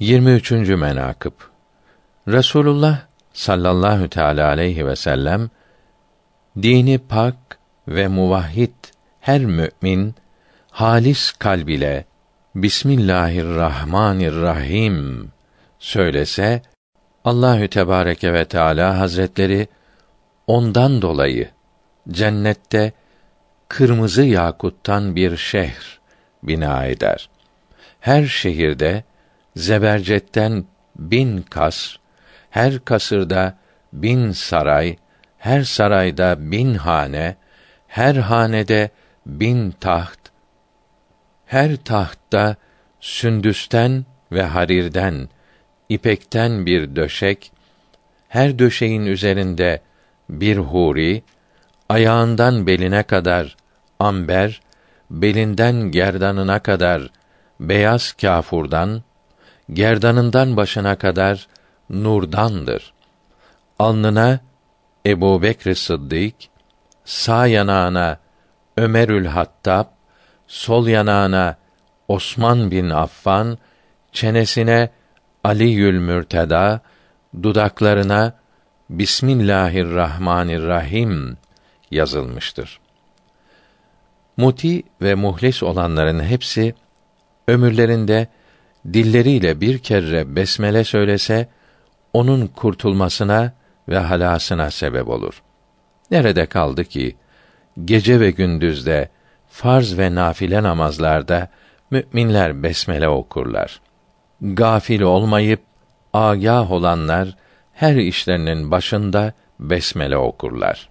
23. menakıb Resulullah sallallahu teala aleyhi ve sellem dini pak ve muvahhid her mümin halis kalb ile Bismillahirrahmanirrahim söylese Allahü Tebareke ve Teala Hazretleri ondan dolayı cennette kırmızı yakuttan bir şehir bina eder. Her şehirde zebercetten bin kas, her kasırda bin saray, her sarayda bin hane, her hanede bin taht, her tahtta sündüsten ve harirden, ipekten bir döşek, her döşeğin üzerinde bir huri, ayağından beline kadar amber, belinden gerdanına kadar beyaz kâfurdan, gerdanından başına kadar nurdandır. Alnına Ebu Bekr Sıddık, sağ yanağına Ömerül Hattab, sol yanağına Osman bin Affan, çenesine Aliül Mürteda, dudaklarına Bismillahirrahmanirrahim yazılmıştır. Muti ve muhlis olanların hepsi ömürlerinde dilleriyle bir kere besmele söylese onun kurtulmasına ve halasına sebep olur. Nerede kaldı ki gece ve gündüzde farz ve nafile namazlarda müminler besmele okurlar. Gafil olmayıp agah olanlar her işlerinin başında besmele okurlar.